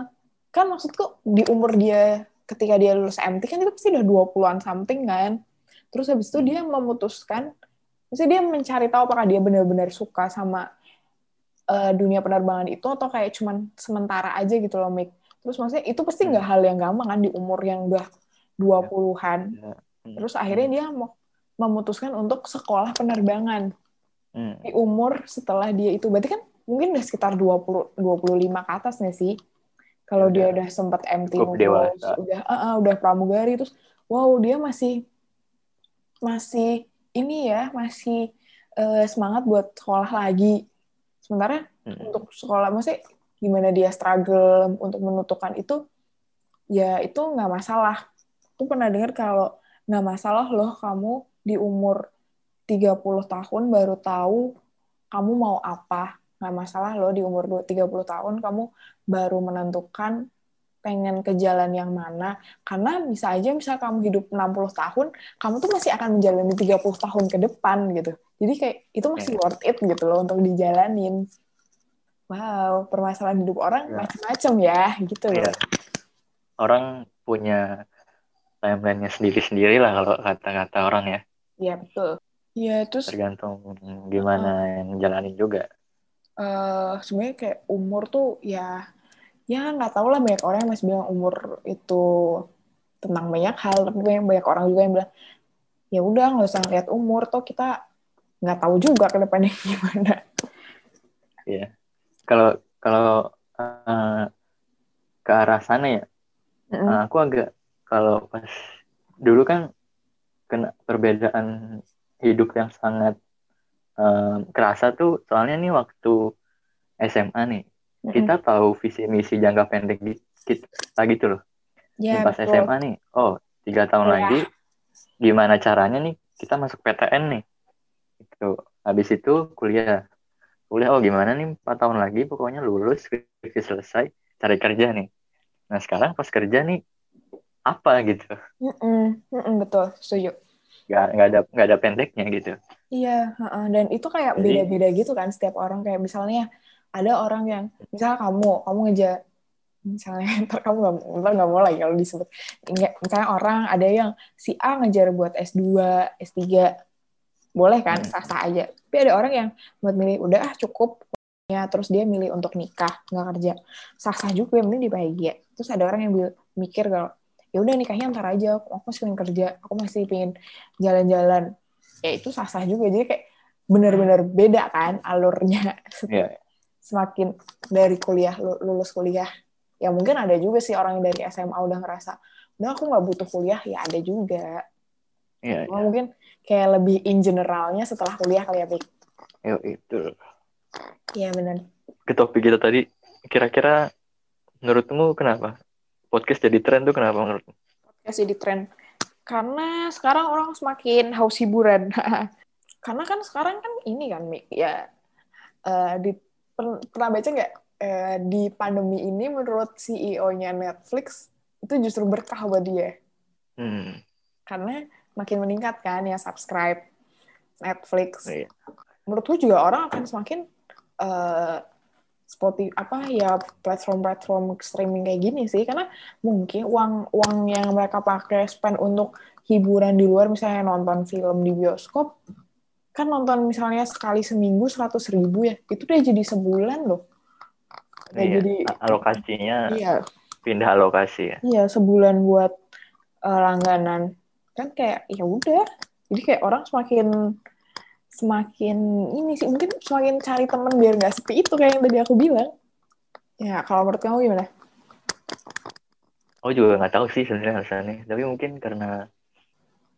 kan maksudku di umur dia ketika dia lulus MT kan itu pasti udah 20-an something kan terus habis itu dia memutuskan Maksudnya dia mencari tahu apakah dia benar-benar suka sama uh, dunia penerbangan itu atau kayak cuman sementara aja gitu loh, Mik. Terus maksudnya itu pasti nggak hmm. hal yang gampang kan di umur yang udah 20-an. Ya. Ya. Hmm. Terus akhirnya dia mau memutuskan untuk sekolah penerbangan. Hmm. Di umur setelah dia itu berarti kan mungkin udah sekitar 20 25 ke atas nih sih. Kalau dia udah sempat MT udah uh, uh, udah pramugari terus wow dia masih masih ini ya masih uh, semangat buat sekolah lagi. Sementara hmm. untuk sekolah, maksudnya gimana dia struggle untuk menentukan itu, ya itu nggak masalah. Aku pernah dengar kalau nggak masalah loh kamu di umur 30 tahun baru tahu kamu mau apa. Nggak masalah loh di umur 30 tahun kamu baru menentukan pengen ke jalan yang mana karena bisa aja misal kamu hidup 60 tahun kamu tuh masih akan menjalani 30 tahun ke depan gitu jadi kayak itu masih yeah. worth it gitu loh untuk dijalanin wow permasalahan hidup orang yeah. macam-macam ya gitu loh yeah. orang punya timelinenya sendiri-sendiri lah kalau kata-kata orang ya iya yeah, betul. Iya terus tergantung gimana uh, yang jalanin juga. Uh, sebenarnya kayak umur tuh ya ya nggak tahu lah banyak orang yang masih bilang umur itu tentang banyak hal tapi banyak orang juga yang bilang ya udah nggak usah lihat umur toh kita nggak tahu juga ke depannya [laughs] gimana. Iya. Kalau kalau uh, ke arah sana ya mm -hmm. uh, aku agak kalau pas dulu kan kena perbedaan hidup yang sangat um, kerasa tuh soalnya nih waktu SMA nih kita tahu visi misi jangka pendek kita gitu loh. Ya, pas betul. SMA nih, oh tiga tahun ya. lagi gimana caranya nih kita masuk PTN nih. Itu habis itu kuliah. Kuliah oh gimana nih empat tahun lagi pokoknya lulus skripsi selesai cari kerja nih. Nah sekarang pas kerja nih apa gitu? Mm -mm, mm -mm, betul, setuju. Gak, gak ada gak ada pendeknya gitu. Iya, uh -uh. dan itu kayak beda-beda gitu kan setiap orang. Kayak misalnya ada orang yang misalnya kamu kamu ngejar misalnya [laughs] ntar kamu nggak ntar nggak mau lagi kalau disebut. Misalnya orang ada yang si A ngejar buat S2 S3 boleh kan? Hmm. sah sah aja. Tapi ada orang yang buat milih udah ah cukup. Ya terus dia milih untuk nikah nggak kerja. Sah sah juga penting dibahagia. Terus ada orang yang mikir kalau ya udah nikahnya ntar aja aku masih pengen kerja aku masih pengen jalan-jalan. Ya itu sah sah juga jadi kayak benar-benar beda kan alurnya. [laughs] Yeah semakin dari kuliah lulus kuliah ya mungkin ada juga sih orang yang dari SMA udah ngerasa udah aku nggak butuh kuliah ya ada juga. Ya, ya. mungkin kayak lebih in generalnya setelah kuliah kali ya Pik. Ya itu. Iya benar ke topik kita tadi kira-kira menurutmu kenapa podcast jadi tren tuh kenapa menurutmu podcast jadi tren karena sekarang orang semakin haus hiburan [laughs] karena kan sekarang kan ini kan Mik ya uh, di pernah baca nggak eh, di pandemi ini menurut CEO-nya Netflix itu justru berkah buat dia Hmm. karena makin meningkat kan ya subscribe Netflix. Iya. Menurutku juga orang akan semakin eh Spotify apa ya platform-platform streaming kayak gini sih karena mungkin uang uang yang mereka pakai spend untuk hiburan di luar misalnya nonton film di bioskop kan nonton misalnya sekali seminggu seratus ribu ya itu udah jadi sebulan loh Udah Iya. jadi Alokasinya iya pindah alokasi ya. Iya, sebulan buat eh, langganan. Kan kayak ya udah. Jadi kayak orang semakin semakin ini sih mungkin semakin cari temen biar nggak sepi itu kayak yang tadi aku bilang. Ya, kalau menurut kamu gimana? Aku juga nggak tahu sih sebenarnya alasannya. Tapi mungkin karena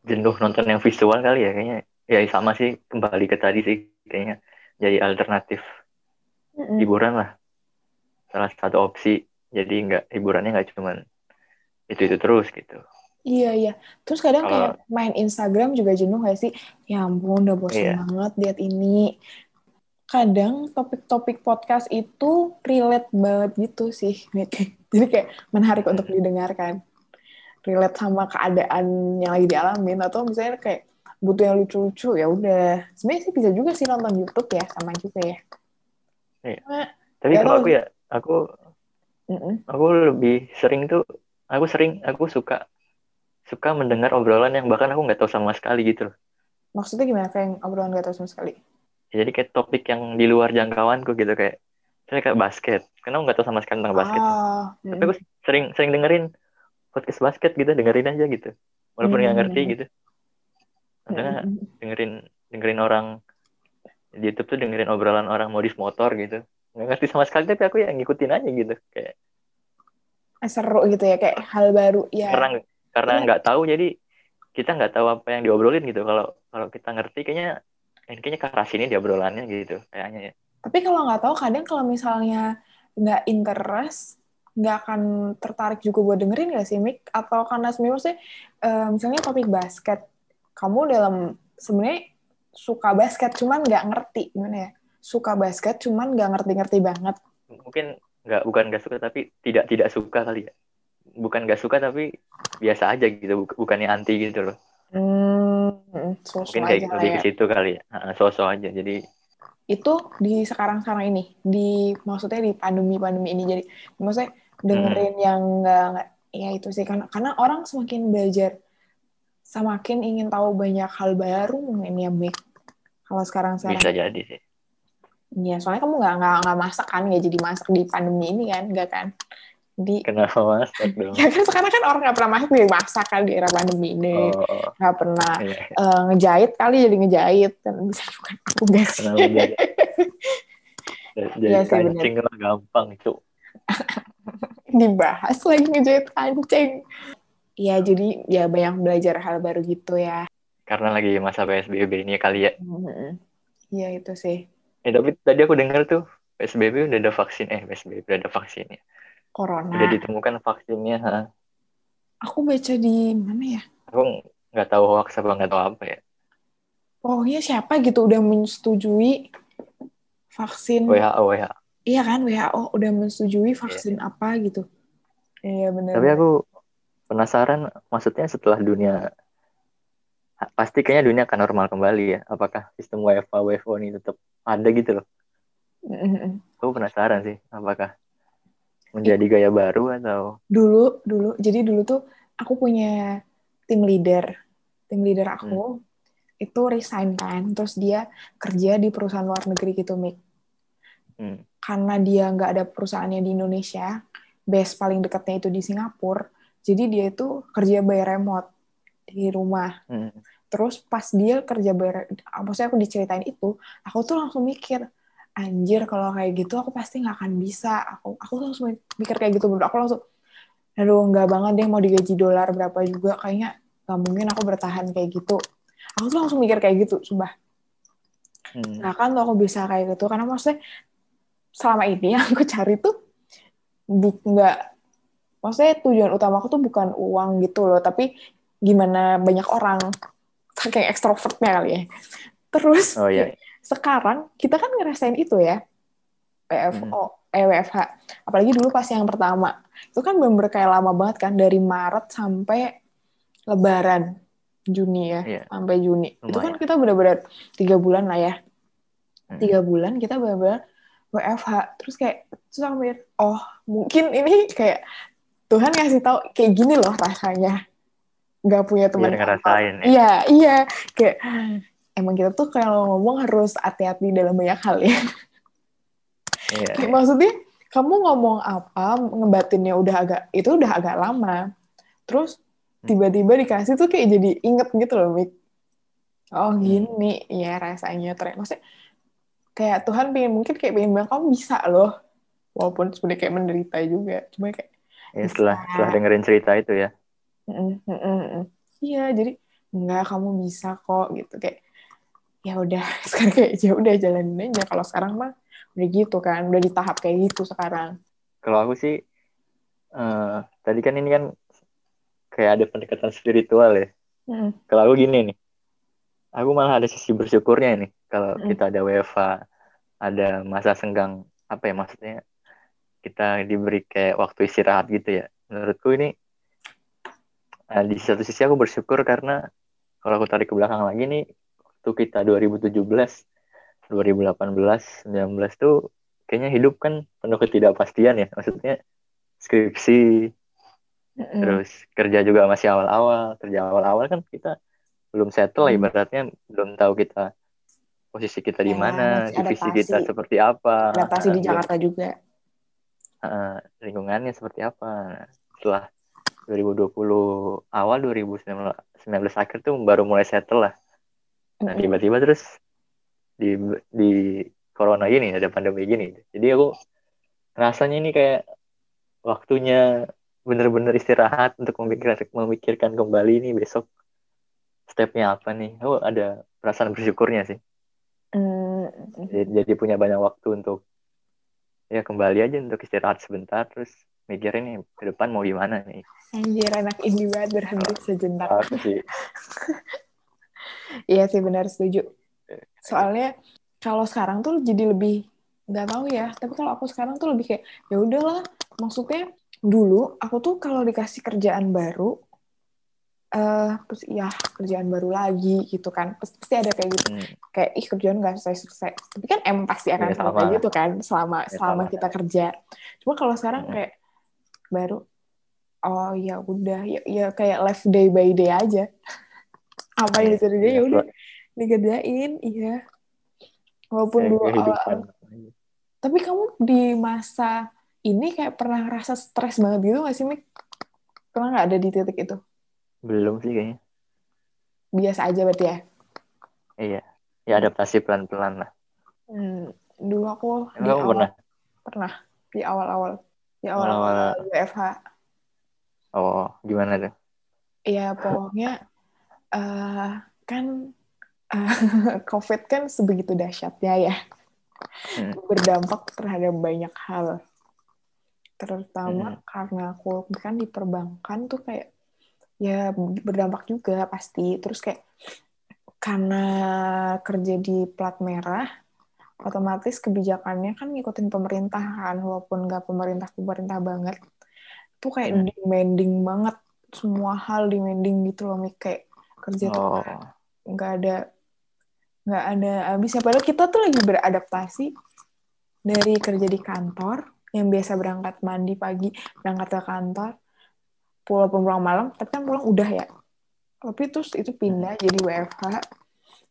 jenuh nonton yang visual kali ya kayaknya. Ya sama sih kembali ke tadi sih kayaknya jadi alternatif Mm-mm. hiburan lah. Salah satu opsi. Jadi nggak hiburannya nggak cuman itu itu terus gitu. Iya, iya. Terus kadang Kalau- kayak main Instagram juga jenuh gak sih? Ya ampun, udah bosan Iya. banget lihat ini. Kadang topik-topik podcast itu relate banget gitu sih. [laughs] Jadi kayak menarik untuk didengarkan. Relate sama keadaan yang lagi dialamin atau misalnya kayak butuh yang lucu-lucu ya udah. Sebenarnya sih bisa juga sih nonton YouTube ya, sama juga ya. Iya. Tapi Ya, kalau aku ya, aku mm-mm. aku lebih sering tuh, aku sering, aku suka suka mendengar obrolan yang bahkan aku nggak tahu sama sekali gitu loh. maksudnya gimana kayak yang obrolan gak tahu sama sekali? Ya, Jadi kayak topik yang di luar jangkauanku gitu kayak, saya kayak basket. Karena aku nggak tahu sama sekali tentang basket. Ah, Tapi aku sering sering dengerin podcast basket gitu, dengerin aja gitu. Walaupun nggak Hmm. ngerti gitu. Kadang mm-mm. dengerin dengerin orang di YouTube tuh dengerin obrolan orang modis motor gitu. Nggak ngerti sama sekali tapi aku ya ngikutin aja gitu. Kayak Eh, seru gitu ya kayak hal baru ya. karena karena nggak tahu jadi kita nggak tahu apa yang diobrolin gitu. Kalau kalau kita ngerti kayaknya kayaknya ke arah sini dia obrolannya gitu kayaknya ya. Tapi kalau nggak tahu, kadang kalau misalnya nggak interest, nggak akan tertarik juga buat dengerin nggak sih, Mik? Atau karena sebenarnya maksudnya, eh, misalnya topik basket, kamu dalam sebenarnya suka basket, cuman nggak ngerti gimana ya? Suka basket, cuman nggak ngerti-ngerti banget. Mungkin nggak bukan nggak suka tapi tidak tidak suka kali ya. Bukan nggak suka tapi biasa aja gitu. Buk- Bukannya anti gitu loh. Hmm, sosok Mungkin kayak aja lebih ya. ke situ kali ya. Sosok aja. Jadi Itu di sekarang-sekarang ini, di maksudnya di pandemi-pandemi ini. Jadi maksudnya dengerin yang nggak ya itu sih karena karena orang semakin belajar semakin ingin tahu banyak hal baru ya Mik. Kalau sekarang sekarang bisa jadi sih. Iya, soalnya kamu nggak nggak nggak masak kan, nggak jadi masak di pandemi ini kan, nggak kan? Di Kenapa masak dong? ya kan sekarang kan orang nggak pernah masak jadi masak kan di era pandemi ini, Oh, nggak pernah iya. eh, ngejahit kali jadi ngejahit kan bisa bukan aku guys. Jadi [laughs] bener. kancing lah gampang cuk. [laughs] Dibahas lagi ngejahit kancing. Iya, jadi ya banyak belajar hal baru gitu ya. Karena lagi masa PSBB ini kali ya. Iya itu sih. Eh tapi tadi aku dengar tuh PSBB udah ada vaksin eh PSBB udah ada vaksinnya. Corona. Udah ditemukan vaksinnya. ha. Aku baca di mana ya? Aku nggak tahu hoax apa nggak tahu apa ya. Pokoknya siapa gitu udah menyetujui vaksin. WHO WHO. Iya kan WHO udah menyetujui vaksin apa gitu. Iya benar. Tapi aku penasaran maksudnya setelah dunia pasti kayaknya dunia akan normal kembali ya. Apakah sistem WFA WFO ini tetap ada gitu loh? Mm-mm. Aku penasaran sih apakah menjadi gaya baru atau? Dulu dulu. Jadi dulu tuh aku punya tim leader. Tim leader aku itu resign kan, terus dia kerja di perusahaan luar negeri gitu, Mik. hmm, Karena dia nggak ada perusahaannya di Indonesia, base paling dekatnya itu di Singapura, jadi dia itu kerja by remote di rumah. hmm, Terus pas dia kerja ber, maksudnya aku diceritain itu, aku tuh langsung mikir, anjir kalau kayak gitu aku pasti nggak akan bisa. Aku aku langsung mikir kayak gitu. Aku langsung, aduh nggak banget deh mau digaji dolar berapa juga, kayaknya nggak mungkin aku bertahan kayak gitu. Aku tuh langsung mikir kayak gitu, sumpah. hmm. Nggak kan tuh aku bisa kayak gitu, karena maksudnya selama ini yang aku cari tuh nggak, maksudnya tujuan utama aku tuh bukan uang gitu loh, tapi gimana banyak orang saking ekstrovertnya kali ya. Terus Oh iya. Sekarang kita kan ngerasain itu ya PFO. eh WFH apalagi dulu pas yang pertama itu kan bener-bener kayak lama banget kan dari Maret sampai Lebaran Juni ya Iya. sampai Juni itu kan Lumayan. kita bener-bener tiga bulan lah ya Hmm. tiga bulan kita bener-bener WFH terus kayak terus aku mikir oh mungkin ini kayak Tuhan ngasih tahu kayak gini loh rasanya nggak punya teman ya. iya iya kayak emang kita tuh kalau ngomong harus hati-hati dalam banyak hal ya Iya. Kayak maksudnya kamu ngomong apa ngebatinnya udah agak itu udah agak lama terus Hmm. tiba-tiba dikasih tuh kayak jadi inget gitu loh Mik oh Hmm. gini ya rasanya ternyata maksudnya kayak Tuhan pengen mungkin kayak pengen bilang kamu bisa loh walaupun sebenarnya kayak menderita juga cuma kayak Ya, setelah Bisa. setelah dengerin cerita itu ya. "Mm, mm, mm, mm." iya jadi enggak kamu bisa kok gitu kayak ya udah [laughs] sekarang kayak ya udah jalanin aja kalau sekarang mah udah gitu kan udah di tahap kayak gitu sekarang Kalau aku sih eh tadi kan ini kan kayak ada pendekatan spiritual ya. Mm. Kalau aku gini nih. Aku malah ada sisi bersyukurnya ini kalau Hmm. kita ada WFA, ada masa senggang apa ya maksudnya kita diberi kayak waktu istirahat gitu ya. Menurutku ini eh, di satu sisi aku bersyukur karena kalau aku tarik ke belakang lagi nih waktu kita 2017, 2018, 19 tuh kayaknya hidup kan penuh ketidakpastian ya. Maksudnya skripsi, Mm-mm. terus kerja juga masih awal-awal. Kerja awal-awal kan kita belum settle lah Hmm. ibaratnya belum tahu kita posisi kita di Ya, mana, masih divisi adaptasi. kita seperti apa, adaptasi di belum Jakarta juga eh, lingkungannya seperti apa. Nah, setelah 2020 awal 2019 akhir tuh baru mulai settle lah. Nah, tiba-tiba terus di di corona gini, ada pandemi gini. Jadi aku rasanya ini kayak waktunya bener-bener istirahat untuk memikirkan memikirkan kembali nih besok stepnya apa nih. Aku ada perasaan bersyukurnya sih. Mm, Jadi, jadi punya banyak waktu untuk ya kembali aja untuk istirahat sebentar terus mikirin nih ke depan mau gimana nih. anjir anak indie banget berhenti sejenak Aku sih [laughs] iya sih benar setuju. Soalnya kalau sekarang tuh jadi lebih nggak tahu ya tapi kalau aku sekarang tuh lebih kayak ya udahlah. Maksudnya dulu aku tuh kalau dikasih kerjaan baru eh terus ya kerjaan baru lagi gitu kan. Pasti, pasti ada kayak gitu. Hmm, kayak ih kerjaan nggak selesai selesai tapi kan emang pasti akan sama. selesai gitu kan selama Iya, selama sama. kita kerja. Cuma kalau sekarang Mm. kayak baru oh ya udah ya, ya kayak live day by day aja apa yang Iya, disuruh dia iya, ya udah dikerjain iya walaupun dulu awal tapi kamu di masa ini kayak pernah ngerasa stres banget gitu gak sih Mik? pernah nggak ada di titik itu Belum sih kayaknya. biasa aja berarti ya Iya. Ya adaptasi pelan-pelan lah. hmm, dulu aku di Emang awal pernah? pernah di awal-awal di Awal-awal. awal-awal WFH Oh, gimana tuh? ya pokoknya eh kan eh, [laughs] COVID kan sebegitu dahsyatnya ya Hmm. berdampak terhadap banyak hal terutama Hmm. karena aku kan di perbankan tuh kayak ya berdampak juga pasti terus kayak karena kerja di plat merah otomatis kebijakannya kan ngikutin pemerintah kan walaupun nggak pemerintah pemerintah banget tuh kayak Hmm. demanding banget semua hal demanding gitu loh Mik. kayak kerja tuh Oh, nggak ada nggak ada habisnya padahal kita tuh lagi beradaptasi dari kerja di kantor yang biasa berangkat mandi pagi berangkat ke kantor pulang pulang malam tapi kan pulang udah ya. Tapi terus itu pindah jadi WFH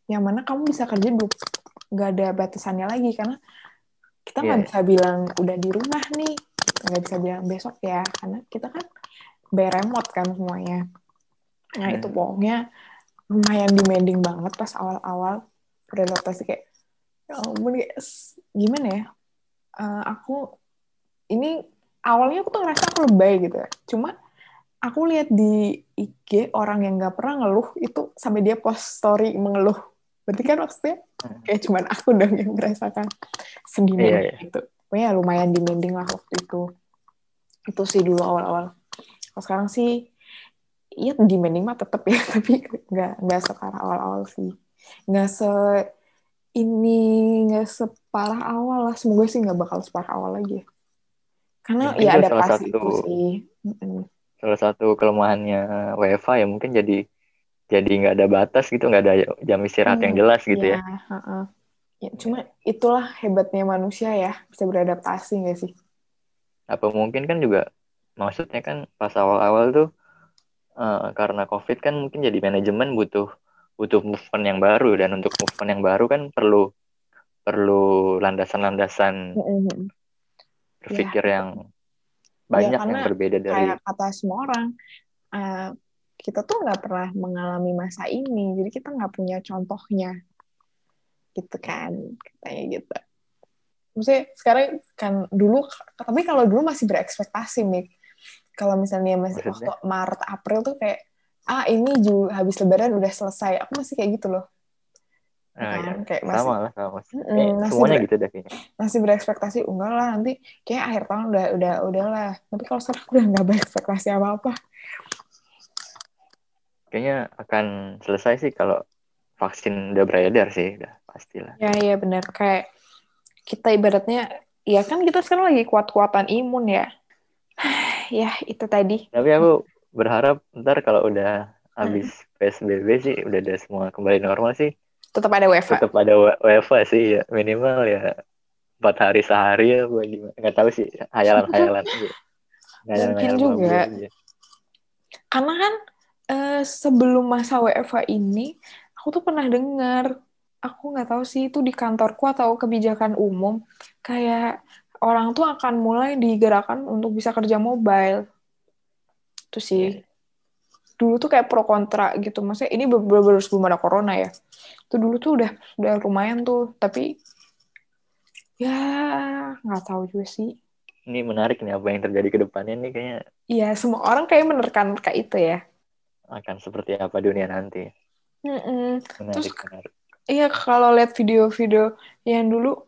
yang mana kamu bisa kerja dulu nggak ada batasannya lagi karena kita nggak Iya. bisa bilang udah di rumah nih. Nggak bisa bilang besok ya karena kita kan remote kan semuanya nah Hmm. itu pokoknya lumayan demanding banget pas awal-awal beradaptasi kayak ya ampun kayak s- gimana ya Eh, aku ini awalnya aku tuh ngerasa aku lebay gitu ya cuma aku lihat di IG orang yang nggak pernah ngeluh itu sampai dia post story mengeluh berarti kan maksudnya Hmm. kayak cuman aku dong yang merasakan sedih Iya, iya. itu pokoknya lumayan demanding lah waktu itu itu sih dulu awal-awal kalau sekarang sih iya demanding mah tetap ya [laughs] tapi nggak nggak separah awal-awal sih nggak se ini nggak separah awal lah. Semoga sih nggak bakal separah awal lagi. Karena Mungkin ya ada salah satu- itu sih. Salah satu kelemahannya WFA ya mungkin jadi jadi nggak ada batas gitu, nggak ada jam istirahat yang Hmm, jelas gitu ya. Ya, heeh. Ya, cuma itulah hebatnya manusia ya, bisa beradaptasi nggak sih? Apa mungkin kan juga maksudnya kan pas awal-awal tuh eh, karena COVID kan mungkin jadi manajemen butuh butuh movement yang baru dan untuk movement yang baru kan perlu perlu landasan-landasan Mm-mm. berpikir yang banyak yang karena berbeda dari Kayak kata semua orang, eh, kita tuh nggak pernah mengalami masa ini, jadi kita nggak punya contohnya, gitu kan, katanya gitu. Maksudnya sekarang kan dulu, tapi kalau dulu masih berekspektasi, Mik. Kalau misalnya masih Maksudnya? waktu Maret, April tuh kayak, ah ini juga habis lebaran udah selesai. Aku masih kayak gitu loh. Ah, ya, kan, kayak masih- sama lah sama. Kayak masih semuanya ber- gitu deh kayaknya. masih berekspektasi enggak lah nanti kayak akhir tahun udah udah udahlah tapi kalau sekarang udah nggak berekspektasi apa apa Kayaknya akan selesai sih kalau vaksin udah beredar sih, udah pastilah. ya iya benar kayak kita ibaratnya ya kan kita sekarang lagi kuat-kuatan imun ya ya itu tadi Tapi aku berharap ntar kalau udah habis PSBB sih, udah ada semua kembali normal sih, tetap ada WFA tetap ada WFA sih ya minimal ya empat hari sehari ya gue gimana nggak tahu sih hayalan-hayalan aja. [laughs] Hayalan-hayalan Mungkin juga. aja. karena kan eh, sebelum masa WFA ini aku tuh pernah dengar aku nggak tahu sih itu di kantorku atau kebijakan umum kayak orang tuh akan mulai digerakkan untuk bisa kerja mobile itu sih Iya. dulu tuh kayak pro kontra gitu maksudnya ini baru baru sebelum ada corona ya itu dulu tuh udah udah lumayan tuh tapi ya nggak tahu juga sih Ini menarik nih apa yang terjadi ke depannya nih kayaknya Iya semua orang kayak menerka-nerka itu ya akan seperti apa dunia nanti. Mm-mm. Menarik, Terus- menarik. Iya, kalau lihat video-video yang dulu,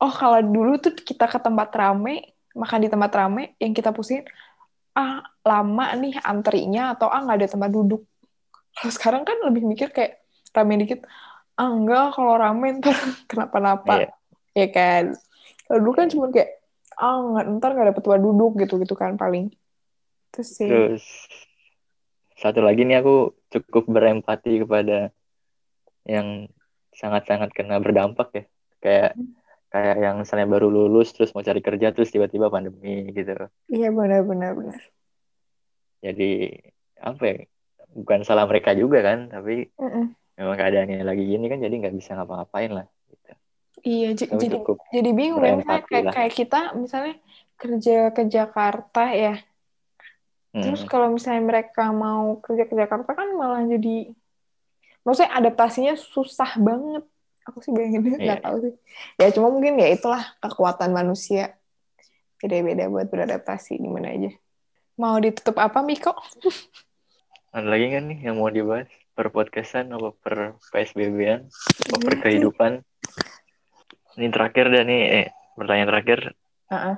oh kalau dulu tuh kita ke tempat rame, makan di tempat rame, yang kita pusingin, ah lama nih antrinya atau ah nggak ada tempat duduk. Kalau sekarang kan lebih mikir kayak rame dikit, ah enggak kalau rame ntar [laughs] kenapa-napa, Iya. ya kan. Kalau dulu kan cuma kayak, ah nggak ntar nggak dapet tempat duduk gitu-gitu kan paling. Terus sih, Terus satu lagi nih aku cukup berempati kepada yang sangat-sangat kena berdampak ya. Kayak kayak yang misalnya baru lulus terus mau cari kerja terus tiba-tiba pandemi gitu. iya benar-benar benar. Jadi apa ya? Bukan salah mereka juga kan, tapi Mm-mm. memang keadaannya lagi gini kan jadi nggak bisa ngapa-ngapain lah. Gitu. Iya, Tapi jadi cukup jadi bingung ya misalnya berempati kayak, lah. kayak kita misalnya kerja ke Jakarta ya terus hmm, kalau misalnya mereka mau kerja ke Jakarta kan malah jadi maksudnya adaptasinya susah banget aku sih bayanginnya nggak tahu sih. Ya cuma mungkin ya itulah kekuatan manusia. Beda-beda buat beradaptasi di mana aja. Mau ditutup apa Miko? Ada lagi kan nih yang mau dibahas? Per podcastan apa per PSBB-an apa per Iya, kehidupan? Ini terakhir dan nih eh, pertanyaan terakhir. Heeh.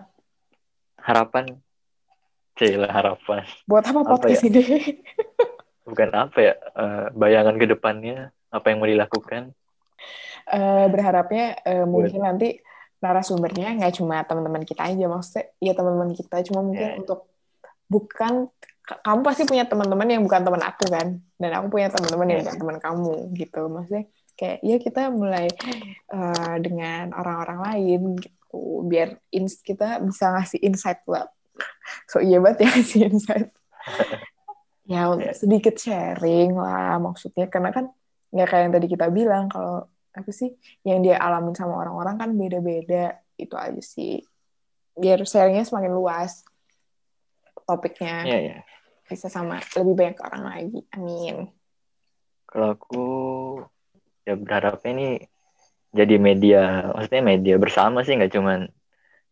harapan? Cila harapan. Buat apa Apa podcast ya? ini? Bukan apa ya eh, bayangan ke depannya apa yang mau dilakukan Eh, berharapnya eh, mungkin nanti narasumbernya nggak cuma teman-teman kita aja maksudnya ya teman-teman kita cuma mungkin Ya. untuk bukan ka- kamu pasti punya teman-teman yang bukan teman aku kan? Dan aku punya teman-teman yang Ya. bukan teman kamu gitu. Maksudnya kayak ya kita mulai eh, dengan orang-orang lain gitu. Biar ins kita bisa ngasih insight lah. So iya banget ya ngasih insight. [laughs] Ya untuk Ya. sedikit sharing lah maksudnya. Karena kan nggak kayak yang tadi kita bilang kalau apa sih? Yang dia alamin sama orang-orang kan beda-beda. Itu aja sih. Biar sharingnya semakin luas topiknya. Ya ya bisa sama lebih banyak orang lagi. Amin. Kalau aku ya berharapnya ini jadi media maksudnya media bersama sih nggak cuman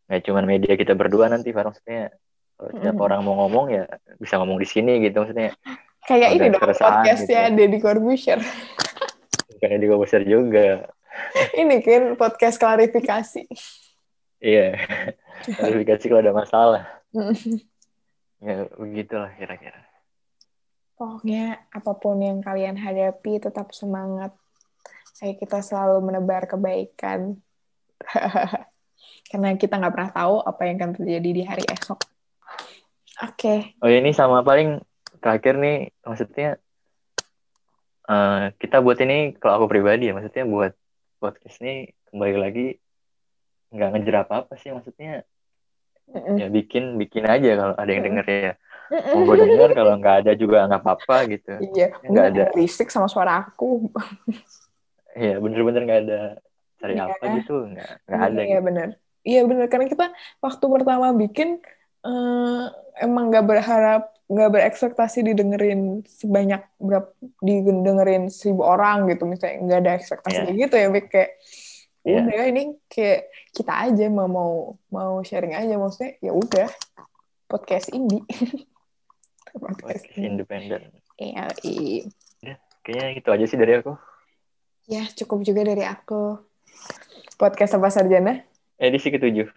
nggak cuman media kita berdua nanti Far. maksudnya kalau Mm. orang mau ngomong ya bisa ngomong di sini gitu maksudnya. Kayak ini dong podcastnya gitu. Deddy Corbuzier [laughs] bukannya juga besar juga ini kan podcast klarifikasi iya klarifikasi kalau ada masalah [laughs] ya begitulah kira-kira Pokoknya apa pun yang kalian hadapi tetap semangat. Ayo kita selalu menebar kebaikan. [laughs] Karena kita nggak pernah tahu apa yang akan terjadi di hari esok. Oke. Oh ini sama paling terakhir nih, maksudnya uh, kita buat ini kalau aku pribadi ya, maksudnya buat podcast ini kembali lagi nggak ngejar apa apa sih, maksudnya Mm-mm. ya bikin bikin aja kalau ada yang denger ya. Mau gue denger kalau nggak ada juga nggak apa-apa gitu. Iya, Nggak ada. Risik sama suara aku. Iya bener-bener nggak ada cari Iya. apa gitu, nggak nggak ada. Iya Gitu. benar. Iya benar karena kita waktu pertama bikin eh, emang nggak berharap nggak berekspektasi didengerin sebanyak berapa didengerin seribu orang gitu misalnya nggak ada ekspektasi kayak gitu ya Bik. kayak Iya. udah ini kayak kita aja mau mau mau sharing aja maksudnya ya udah podcast indie [laughs] podcast independen. Iya. Kayaknya itu aja sih dari aku. ya cukup juga dari aku podcast apa sarjana Edisi ketujuh.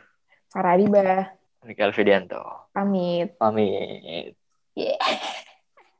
Faradiba Rika Alfidianto. pamit Pamit. Yeah. [laughs]